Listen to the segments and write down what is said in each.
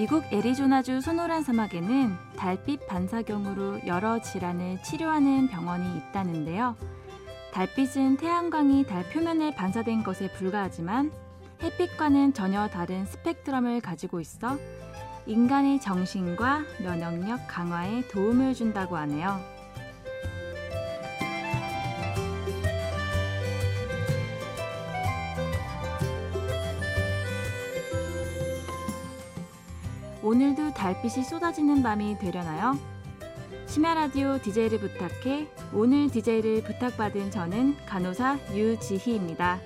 미국 애리조나주 소노란 사막에는 달빛 반사경으로 여러 질환을 치료하는 병원이 있다는데요. 달빛은 태양광이 달 표면에 반사된 것에 불과하지만 햇빛과는 전혀 다른 스펙트럼을 가지고 있어 인간의 정신과 면역력 강화에 도움을 준다고 하네요. 오늘도 달빛이 쏟아지는 밤이 되려나요? 심야 라디오 DJ를 부탁해 오늘 DJ를 부탁받은 저는 간호사 유지희입니다.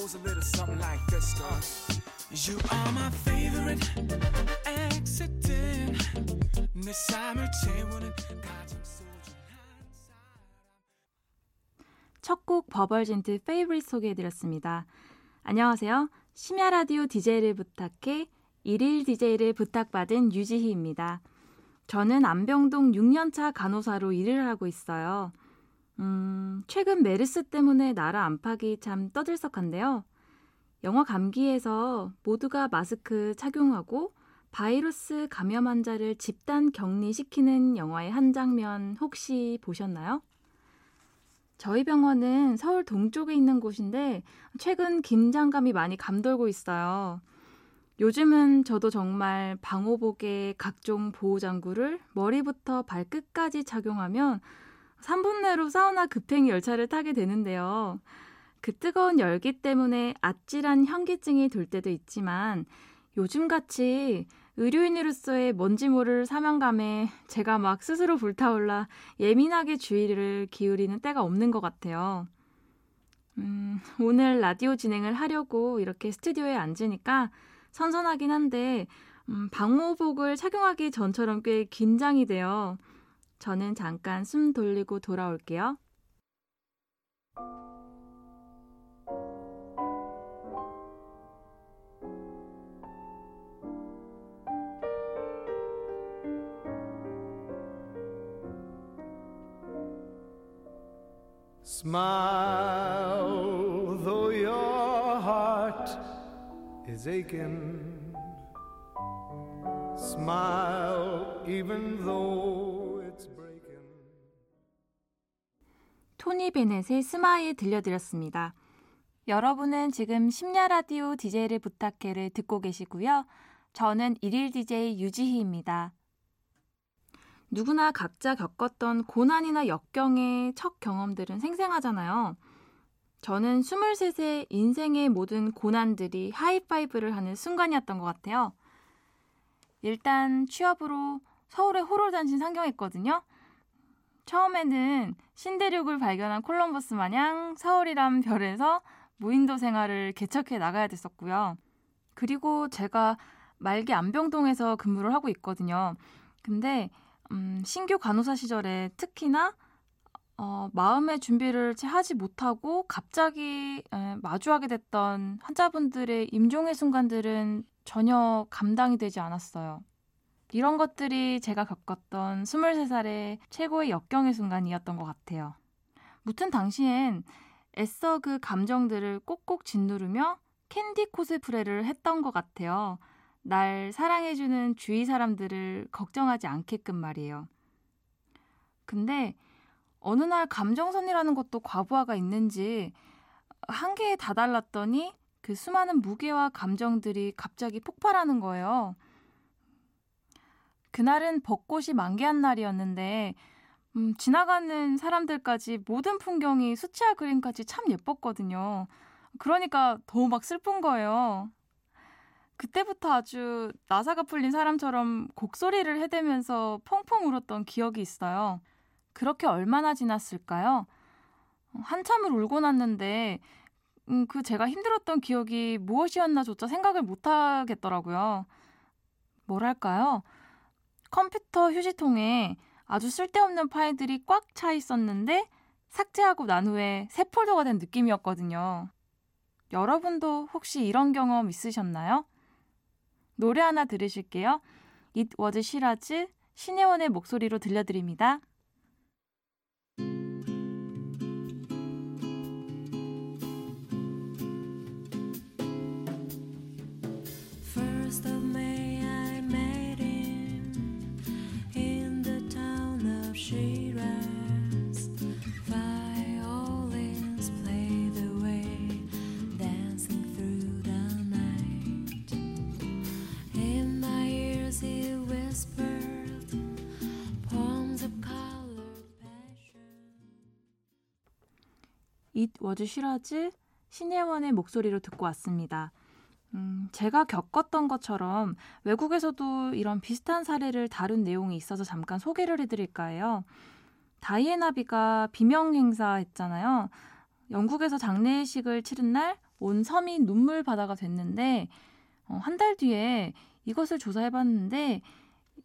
Goes a little something like this, girl. You are my favorite accident. 내 삶을 채우는 가장. 첫곡 버벌진트 페이브릿 소개해드렸습니다. 안녕하세요. 심야 라디오 DJ를 부탁해 일일 DJ를 부탁받은 유지희입니다. 저는 안병동 6년차 간호사로 일을 하고 있어요. 음, 최근 메르스 때문에 나라 안팎이 참 떠들썩한데요. 영화 감기에서 모두가 마스크 착용하고 바이러스 감염 환자를 집단 격리시키는 영화의 한 장면 혹시 보셨나요? 저희 병원은 서울 동쪽에 있는 곳인데 최근 긴장감이 많이 감돌고 있어요. 요즘은 저도 정말 방호복에 각종 보호장구를 머리부터 발끝까지 착용하면 3분 내로 사우나 급행 열차를 타게 되는데요. 그 뜨거운 열기 때문에 아찔한 현기증이 돌 때도 있지만 요즘같이 의료인으로서의 뭔지 모를 사명감에 제가 막 스스로 불타올라 예민하게 주의를 기울이는 때가 없는 것 같아요. 음, 오늘 라디오 진행을 하려고 이렇게 스튜디오에 앉으니까 선선하긴 한데, 음, 방호복을 착용하기 전처럼 꽤 긴장이 돼요. 저는 잠깐 숨 돌리고 돌아올게요. Smile, though your heart is aching. Smile, even though 토니 베넷의 Smile 들려드렸습니다. 여러분은 지금 심야 라디오 DJ를 부탁해를 듣고 계시고요. 저는 일일 DJ 유지희입니다. 누구나 각자 겪었던 고난이나 역경의 첫 경험들은 생생하잖아요. 저는 23세 인생의 모든 고난들이 하이파이브를 하는 순간이었던 것 같아요. 일단 취업으로 서울에 호로 단신 상경했거든요. 처음에는 신대륙을 발견한 콜럼버스 마냥 서울이란 별에서 무인도 생활을 개척해 나가야 됐었고요. 그리고 제가 말기 안병동에서 근무를 하고 있거든요. 근데 음, 신규 간호사 시절에 특히나 어, 마음의 준비를 하지 못하고 갑자기 에, 마주하게 됐던 환자분들의 임종의 순간들은 전혀 감당이 되지 않았어요. 이런 것들이 제가 겪었던 23살의 최고의 역경의 순간이었던 것 같아요. 무튼 당시엔 애써 그 감정들을 꼭꼭 짓누르며 캔디 코스프레를 했던 것 같아요. 날 사랑해주는 주위 사람들을 걱정하지 않게끔 말이에요. 근데 어느 날 감정선이라는 것도 과부하가 있는지 한계에 다달랐더니 그 수많은 무게와 감정들이 갑자기 폭발하는 거예요. 그날은 벚꽃이 만개한 날이었는데, 음, 지나가는 사람들까지 모든 풍경이 수치화 그림까지 참 예뻤거든요. 그러니까 더 막 슬픈 거예요. 그때부터 아주 나사가 풀린 사람처럼 곡소리를 해대면서 펑펑 울었던 기억이 있어요. 그렇게 얼마나 지났을까요? 한참을 울고 났는데, 음, 그 제가 힘들었던 기억이 무엇이었나조차 생각을 못 하겠더라고요. 뭐랄까요? 컴퓨터 휴지통에 아주 쓸데없는 파일들이 꽉 차 있었는데, 삭제하고 난 후에 새 폴더가 된 느낌이었거든요. 여러분도 혹시 이런 경험 있으셨나요? 노래 하나 들으실게요. It was 시라즈 신혜원의 목소리로 들려드립니다. It was 시라즈 신예원의 목소리로 듣고 왔습니다. 음, 제가 겪었던 것처럼 외국에서도 이런 비슷한 사례를 다룬 내용이 있어서 잠깐 소개를 해드릴까 해요. 다이애나비가 비명 행사했잖아요. 영국에서 장례식을 치른 날 온 섬이 눈물 바다가 됐는데 어, 한달 뒤에 이것을 조사해봤는데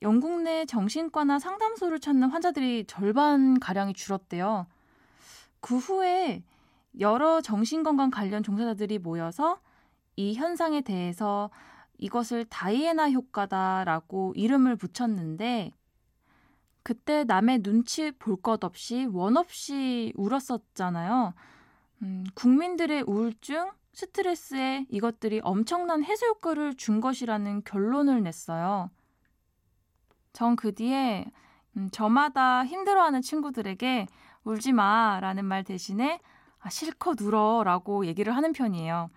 영국 내 정신과나 상담소를 찾는 환자들이 절반 가량이 줄었대요. 그 후에 여러 정신건강 관련 종사자들이 모여서 이 현상에 대해서 이것을 다이애나 효과다라고 이름을 붙였는데 그때 남의 눈치 볼 것 없이 원 없이 울었었잖아요. 음, 국민들의 우울증, 스트레스에 이것들이 엄청난 해소 효과를 준 것이라는 결론을 냈어요. 전 그 뒤에 음, 저마다 힘들어하는 친구들에게 울지 마라는 말 대신에 아, 실컷 울어라고 얘기를 하는 편이에요.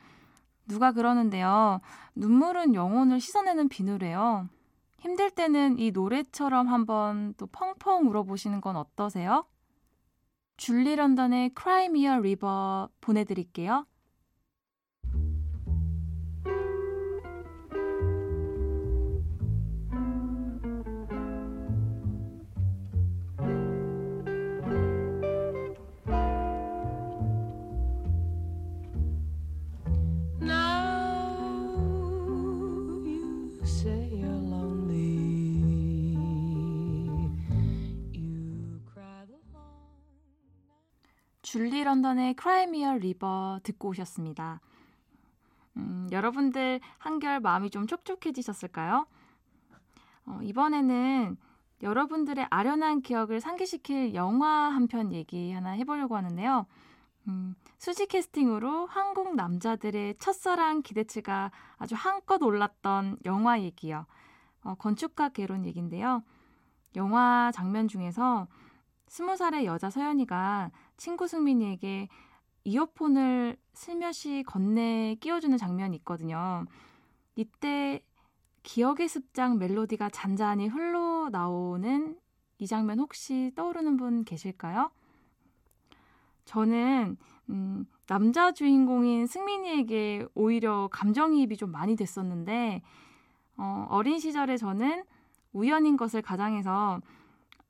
누가 그러는데요. 눈물은 영혼을 씻어내는 비누래요. 힘들 때는 이 노래처럼 한번 또 펑펑 울어보시는 건 어떠세요? 줄리 런던의 Cry Me a River 보내드릴게요. 런던의 a River 듣고 오셨습니다. 음, 여러분들 한결 마음이 좀 촉촉해지셨을까요? 어, 이번에는 여러분들의 아련한 기억을 상기시킬 영화 한 편 얘기 하나 해보려고 하는데요. 음, 수지 캐스팅으로 한국 남자들의 첫사랑 기대치가 아주 한껏 올랐던 영화 얘기요. 어, 건축가 개론 얘기인데요. 영화 장면 중에서 스무 살의 여자 서연이가 친구 승민이에게 이어폰을 슬며시 건네 끼워주는 장면이 있거든요. 이때 기억의 습장 멜로디가 잔잔히 흘러나오는 이 장면 혹시 떠오르는 분 계실까요? 저는 음, 남자 주인공인 승민이에게 오히려 감정이입이 좀 많이 됐었는데 어, 어린 시절에 저는 우연인 것을 가장해서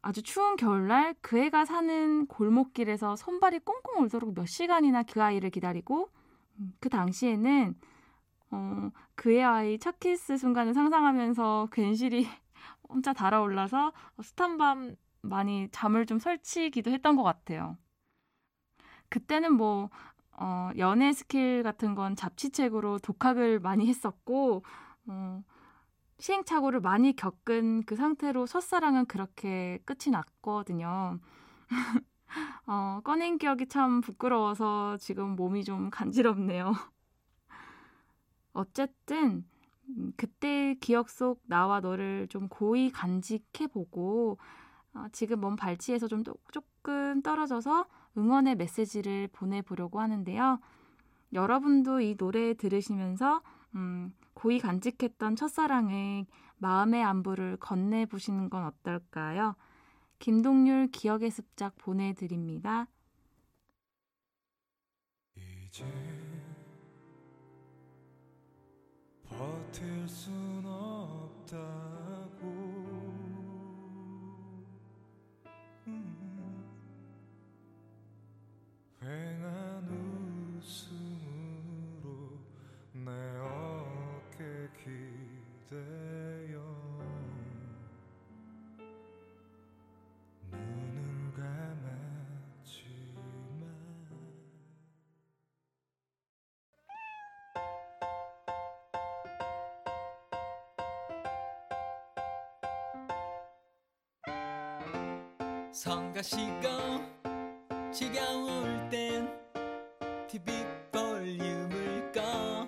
아주 추운 겨울날 그 애가 사는 골목길에서 손발이 꽁꽁 얼도록 몇 시간이나 그 아이를 기다리고 음, 그 당시에는 어, 그 아이와의 첫 키스 순간을 상상하면서 괜시리 혼자 달아올라서 숱한 밤 많이 잠을 좀 설치기도 했던 것 같아요. 그때는 뭐 어, 연애 스킬 같은 건 잡지책으로 독학을 많이 했었고 어, 시행착오를 많이 겪은 그 상태로 첫사랑은 그렇게 끝이 났거든요. 어, 꺼낸 기억이 참 부끄러워서 지금 몸이 좀 간지럽네요. 어쨌든 음, 그때 기억 속 나와 너를 좀 고이 간직해보고 어, 지금 몸 발치에서 좀 조금 떨어져서 응원의 메시지를 보내보려고 하는데요. 여러분도 이 노래 들으시면서 음, 고이 간직했던 첫사랑의 마음의 안부를 건네보시는 건 어떨까요? 김동률 기억의 습작 보내드립니다. 이제 버틸 순 없다고 가시고 지겨울 땐 TV 볼륨을 꺼.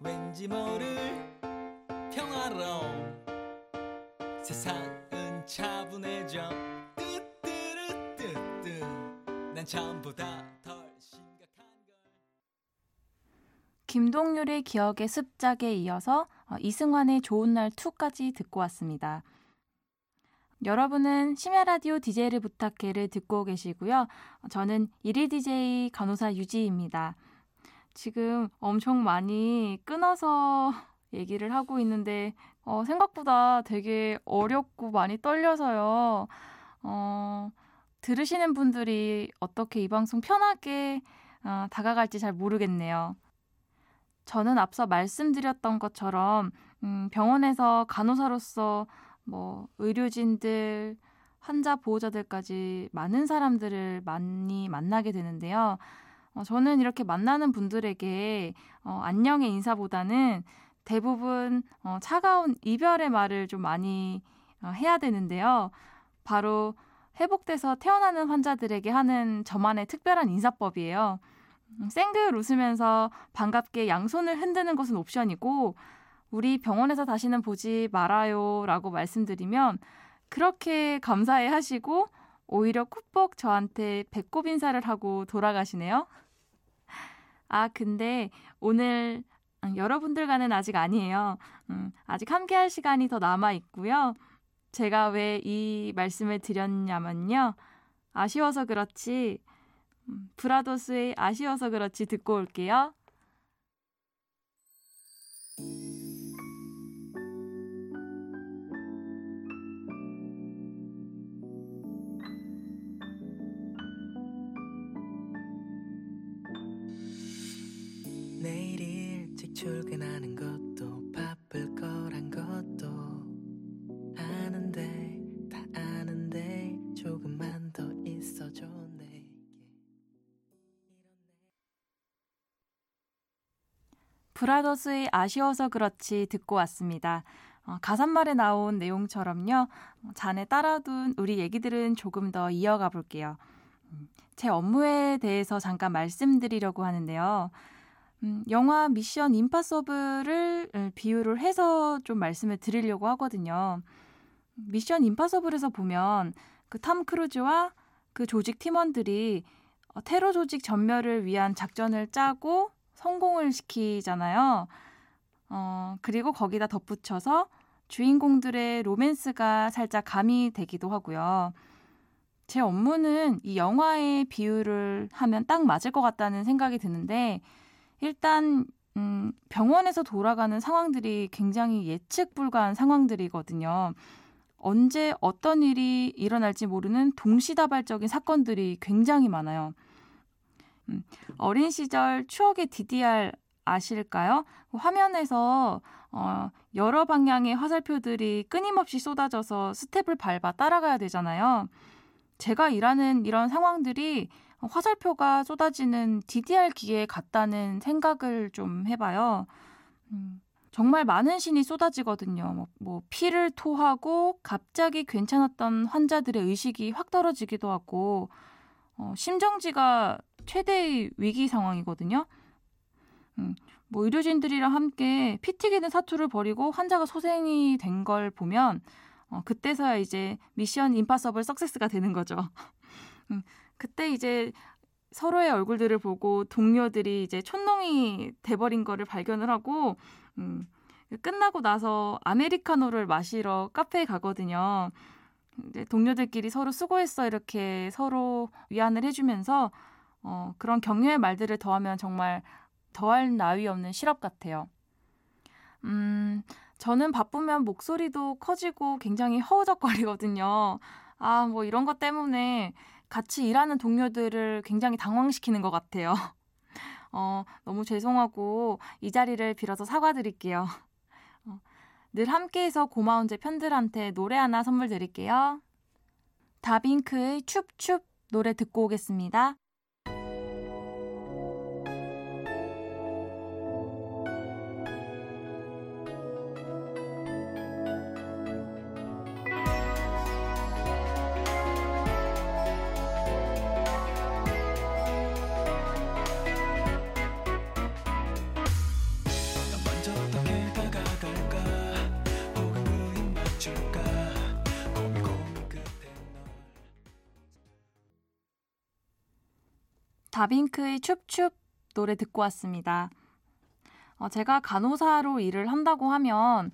왠지 모를 평화로움. 세상은 차분해져. 뜨뜨르뜨뜨. 난 처음보다 김동률의 기억의 습작에 이어서 어, 이승환의 좋은 날 2까지 듣고 왔습니다. 여러분은 심야 라디오 DJ를 부탁해를 듣고 계시고요. 저는 1일 DJ 간호사 유지입니다. 지금 엄청 많이 끊어서 얘기를 하고 있는데 어, 생각보다 되게 어렵고 많이 떨려서요. 어, 들으시는 분들이 어떻게 이 방송 편하게 어, 다가갈지 잘 모르겠네요. 저는 앞서 말씀드렸던 것처럼 음, 병원에서 간호사로서 뭐 의료진들, 환자 보호자들까지 많은 사람들을 많이 만나게 되는데요. 어, 저는 이렇게 만나는 분들에게 어, 안녕의 인사보다는 대부분 어, 차가운 이별의 말을 좀 많이 어, 해야 되는데요. 바로 회복돼서 태어나는 환자들에게 하는 저만의 특별한 인사법이에요. 음, 생글 웃으면서 반갑게 양손을 흔드는 것은 옵션이고 우리 병원에서 다시는 보지 말아요 라고 말씀드리면 그렇게 감사해 하시고 오히려 쿡벅 저한테 배꼽 인사를 하고 돌아가시네요. 아, 근데 오늘 음, 여러분들과는 아직 아니에요. 음, 아직 함께 할 시간이 더 남아 있고요. 제가 왜 이 말씀을 드렸냐면요. 아쉬워서 그렇지, 음, 브라더스의 아쉬워서 그렇지 듣고 올게요. 출근하는 것도 바쁠 거란 것도 아는데 다 아는데 조금만 더 있어줘 내게 브라더스의 아쉬워서 그렇지 듣고 왔습니다. 어, 가사말에 나온 내용처럼요. 어, 잔에 따라둔 우리 얘기들은 조금 더 이어가 볼게요. 음, 제 업무에 대해서 잠깐 말씀드리려고 하는데요. 음, 영화 미션 임파서블을 음, 비유를 해서 좀 말씀을 드리려고 하거든요. 미션 임파서블에서 보면 그 탐 크루즈와 그 조직 팀원들이 어, 테러 조직 전멸을 위한 작전을 짜고 성공을 시키잖아요. 어, 그리고 거기다 덧붙여서 주인공들의 로맨스가 살짝 가미되기도 하고요. 제 업무는 이 영화에 비유를 하면 딱 맞을 것 같다는 생각이 드는데, 일단, 음, 병원에서 돌아가는 상황들이 굉장히 예측 불가한 상황들이거든요. 언제 어떤 일이 일어날지 모르는 동시다발적인 사건들이 굉장히 많아요. 음, 어린 시절 추억의 DDR 아실까요? 화면에서 어, 여러 방향의 화살표들이 끊임없이 쏟아져서 스텝을 밟아 따라가야 되잖아요. 제가 일하는 이런 상황들이 화살표가 쏟아지는 DDR 기에 같다는 생각을 좀 해봐요. 음, 정말 많은 신이 쏟아지거든요. 뭐, 뭐, 피를 토하고 갑자기 괜찮았던 환자들의 의식이 확 떨어지기도 하고, 어, 심정지가 최대의 위기 상황이거든요. 음, 뭐 의료진들이랑 함께 피 튀기는 사투를 벌이고 환자가 소생이 된 걸 보면 어, 그때서야 이제 미션 임파서블 석세스가 되는 거죠. 음, 그때 이제 서로의 얼굴들을 보고 동료들이 이제 촌농이 돼버린 거를 발견을 하고 음, 끝나고 나서 아메리카노를 마시러 카페에 가거든요. 이제 동료들끼리 서로 수고했어 이렇게 서로 위안을 해주면서 어, 그런 격려의 말들을 더하면 정말 더할 나위 없는 실업 같아요. 음, 저는 바쁘면 목소리도 커지고 굉장히 허우적거리거든요. 아, 뭐 이런 것 때문에 같이 일하는 동료들을 굉장히 당황시키는 것 같아요. 어, 너무 죄송하고 이 자리를 빌어서 사과드릴게요. 어, 늘 함께해서 고마운 제 팬들한테 노래 하나 선물 드릴게요. 다빈크의 춥춥 노래 듣고 오겠습니다. 다빙크의 춥춥 노래 듣고 왔습니다. 어, 제가 간호사로 일을 한다고 하면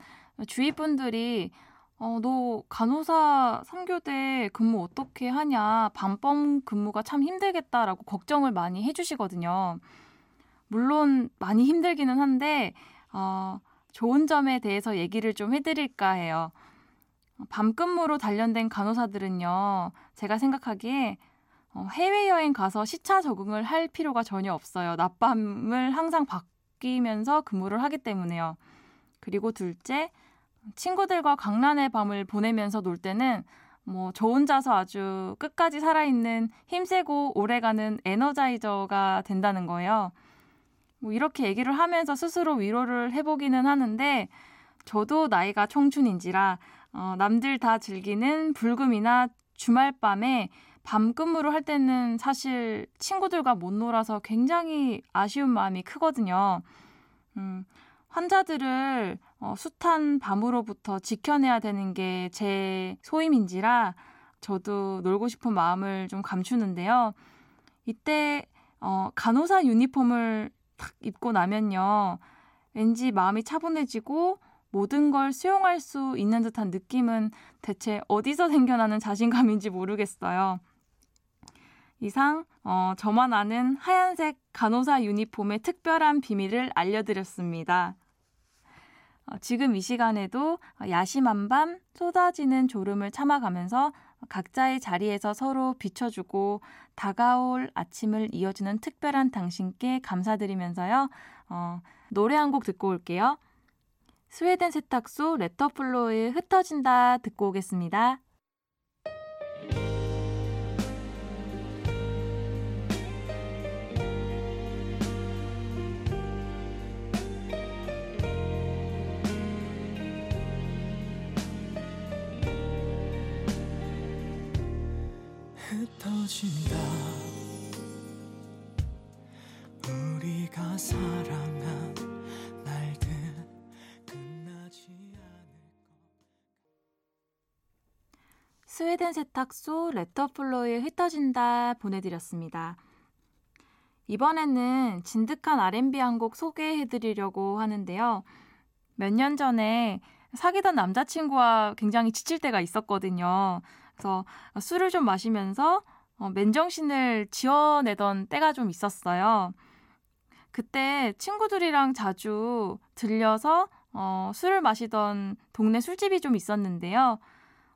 주위 분들이 어, 너 간호사 3교대 근무 어떻게 하냐. 밤범 근무가 참 힘들겠다라고 걱정을 많이 해주시거든요. 물론 많이 힘들기는 한데, 어, 좋은 점에 대해서 얘기를 좀 해드릴까 해요. 밤 근무로 단련된 간호사들은요, 제가 생각하기에 어, 해외여행 가서 시차 적응을 할 필요가 전혀 없어요. 낮밤을 항상 바뀌면서 근무를 하기 때문에요. 그리고 둘째, 친구들과 강란의 밤을 보내면서 놀 때는 뭐 저 혼자서 아주 끝까지 살아있는 힘세고 오래가는 에너자이저가 된다는 거예요. 뭐 이렇게 얘기를 하면서 스스로 위로를 해보기는 하는데 저도 나이가 청춘인지라 어, 남들 다 즐기는 불금이나 주말 밤에 밤 근무를 할 때는 사실 친구들과 못 놀아서 굉장히 아쉬운 마음이 크거든요. 음, 환자들을 어, 숱한 밤으로부터 지켜내야 되는 게 제 소임인지라 저도 놀고 싶은 마음을 좀 감추는데요. 이때 어, 간호사 유니폼을 탁 입고 나면요. 왠지 마음이 차분해지고 모든 걸 수용할 수 있는 듯한 느낌은 대체 어디서 생겨나는 자신감인지 모르겠어요. 이상 어, 저만 아는 하얀색 간호사 유니폼의 특별한 비밀을 알려드렸습니다. 어, 지금 이 시간에도 야심한 밤 쏟아지는 졸음을 참아가면서 각자의 자리에서 서로 비춰주고 다가올 아침을 이어주는 특별한 당신께 감사드리면서요. 어, 노래 한 곡 듣고 올게요. 스웨덴 세탁소 레터플로의 흩어진다 듣고 오겠습니다. 흩어진다 우리가 사랑한 날들 끝나지 않을 스웨덴 세탁소 레터플로의 흩어진다 보내드렸습니다. 이번에는 진득한 R&B 한 곡 소개해드리려고 하는데요. 몇 년 전에 사귀던 남자친구와 굉장히 지칠 때가 있었거든요. 그래서 술을 좀 마시면서 어, 맨정신을 지어내던 때가 좀 있었어요. 그때 친구들이랑 자주 들려서 어, 술을 마시던 동네 술집이 좀 있었는데요.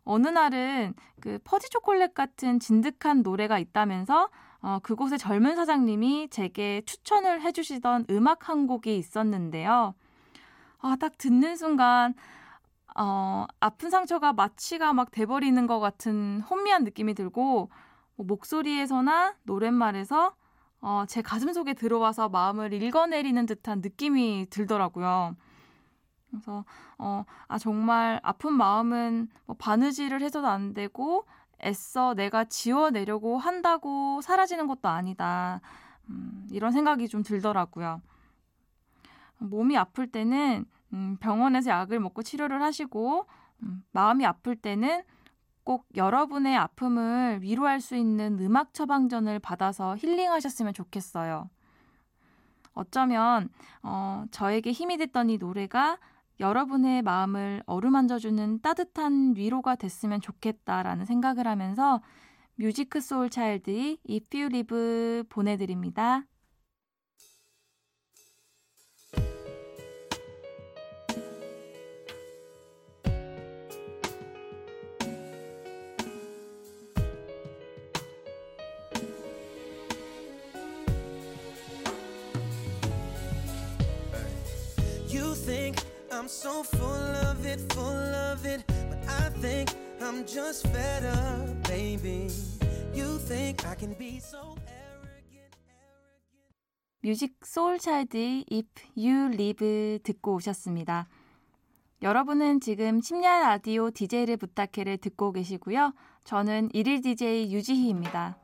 어느 날은 그 퍼지 초콜릿 같은 진득한 노래가 있다면서 어, 그곳의 젊은 사장님이 제게 추천을 해주시던 음악 한 곡이 있었는데요. 아, 딱 듣는 순간 어, 아픈 상처가 마취가 막 돼버리는 것 같은 혼미한 느낌이 들고 뭐 목소리에서나 노랫말에서 어, 제 가슴 속에 들어와서 마음을 읽어내리는 듯한 느낌이 들더라고요. 그래서 어, 아 정말 아픈 마음은 뭐 바느질을 해서도 안 되고 애써 내가 지워내려고 한다고 사라지는 것도 아니다. 음, 이런 생각이 좀 들더라고요. 몸이 아플 때는 음, 병원에서 약을 먹고 치료를 하시고 음, 마음이 아플 때는 꼭 여러분의 아픔을 위로할 수 있는 음악 처방전을 받아서 힐링하셨으면 좋겠어요. 어쩌면 어, 저에게 힘이 됐던 이 노래가 여러분의 마음을 어루만져주는 따뜻한 위로가 됐으면 좋겠다라는 생각을 하면서 뮤지크 소울 차일드의 If You Live 보내드립니다. I'm so full of it, full of it. But I think I'm just fed up, baby. You think I can be so arrogant, arrogant. 뮤직 소울 차일드의 If You Live 듣고 오셨습니다. 여러분은 지금 심야 라디오 DJ를 부탁해를 듣고 계시고요. 저는 일일 DJ 유지희입니다.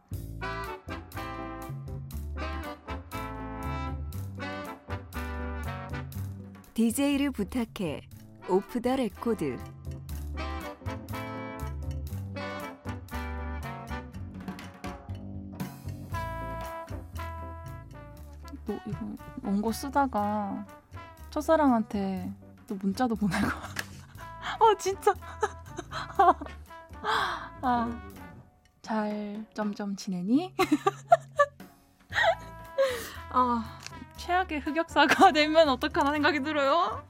DJ를 부탁해. 오프 더 레코드. 원고 쓰다가 첫사랑한테 또 문자도 보내고. 어, 진짜. 아, 잘 점점 지내니? 아, 최악의 흑역사가 되면 어떡하나 생각이 들어요.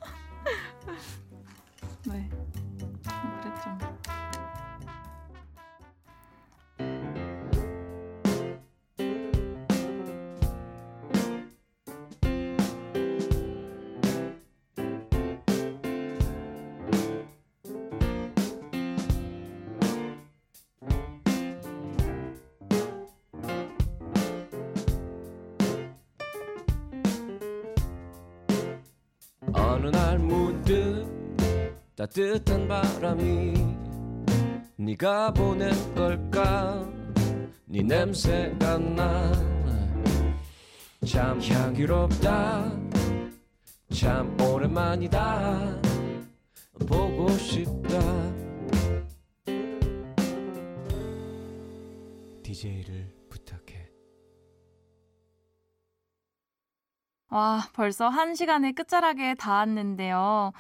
따뜻한 바람이 네가 보낸 걸까? 네 냄새가 나 참 향기롭다. 참 오랜만이다. 보고 싶다. DJ를 부탁해. 와, 벌써 한 시간의 끝자락에 닿았는데요.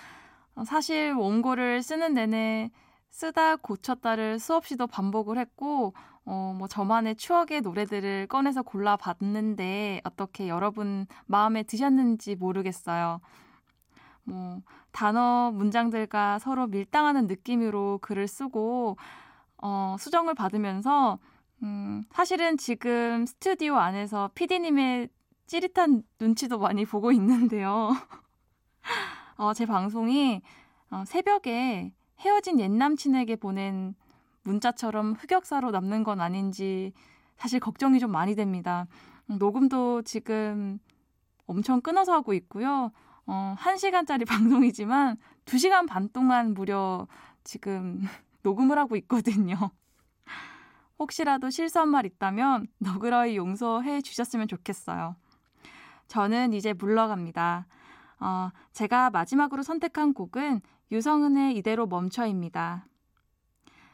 어, 사실 원고를 쓰는 내내 쓰다 고쳤다를 수없이도 반복을 했고, 어, 뭐 저만의 추억의 노래들을 꺼내서 골라봤는데 어떻게 여러분 마음에 드셨는지 모르겠어요. 뭐 단어 문장들과 서로 밀당하는 느낌으로 글을 쓰고 어, 수정을 받으면서 음, 사실은 지금 스튜디오 안에서 PD님의 찌릿한 눈치도 많이 보고 있는데요. 어, 제 방송이 어, 새벽에 헤어진 옛 남친에게 보낸 문자처럼 흑역사로 남는 건 아닌지 사실 걱정이 좀 많이 됩니다. 음, 녹음도 지금 엄청 끊어서 하고 있고요. 어, 1시간짜리 방송이지만 2시간 반 동안 무려 지금 녹음을 하고 있거든요. 혹시라도 실수한 말 있다면 너그러이 용서해 주셨으면 좋겠어요. 저는 이제 물러갑니다. 어, 제가 마지막으로 선택한 곡은 유성은의 이대로 멈춰입니다.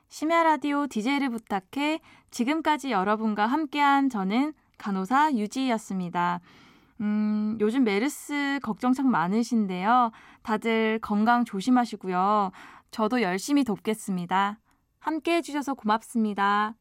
심야 라디오 DJ를 부탁해 지금까지 여러분과 함께한 저는 간호사 유지였습니다. 음, 요즘 메르스 걱정 참 많으신데요. 다들 건강 조심하시고요. 저도 열심히 돕겠습니다. 함께 해주셔서 고맙습니다.